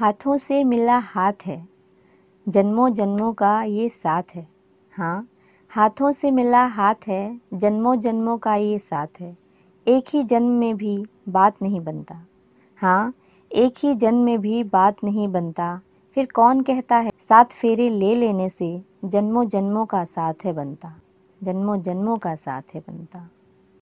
हाथों से मिला हाथ है। जन्मों जन्मों का ये साथ है। हाँ हाथों से मिला हाथ है जन्मों जन्मों का ये साथ है। एक ही जन्म में भी बात नहीं बनता। हाँ एक ही जन्म में भी बात नहीं बनता। फिर कौन कहता है? सात फेरे ले लेने से जन्मों जन्मों का साथ है बनता। जन्मों जन्मों का साथ है बनता।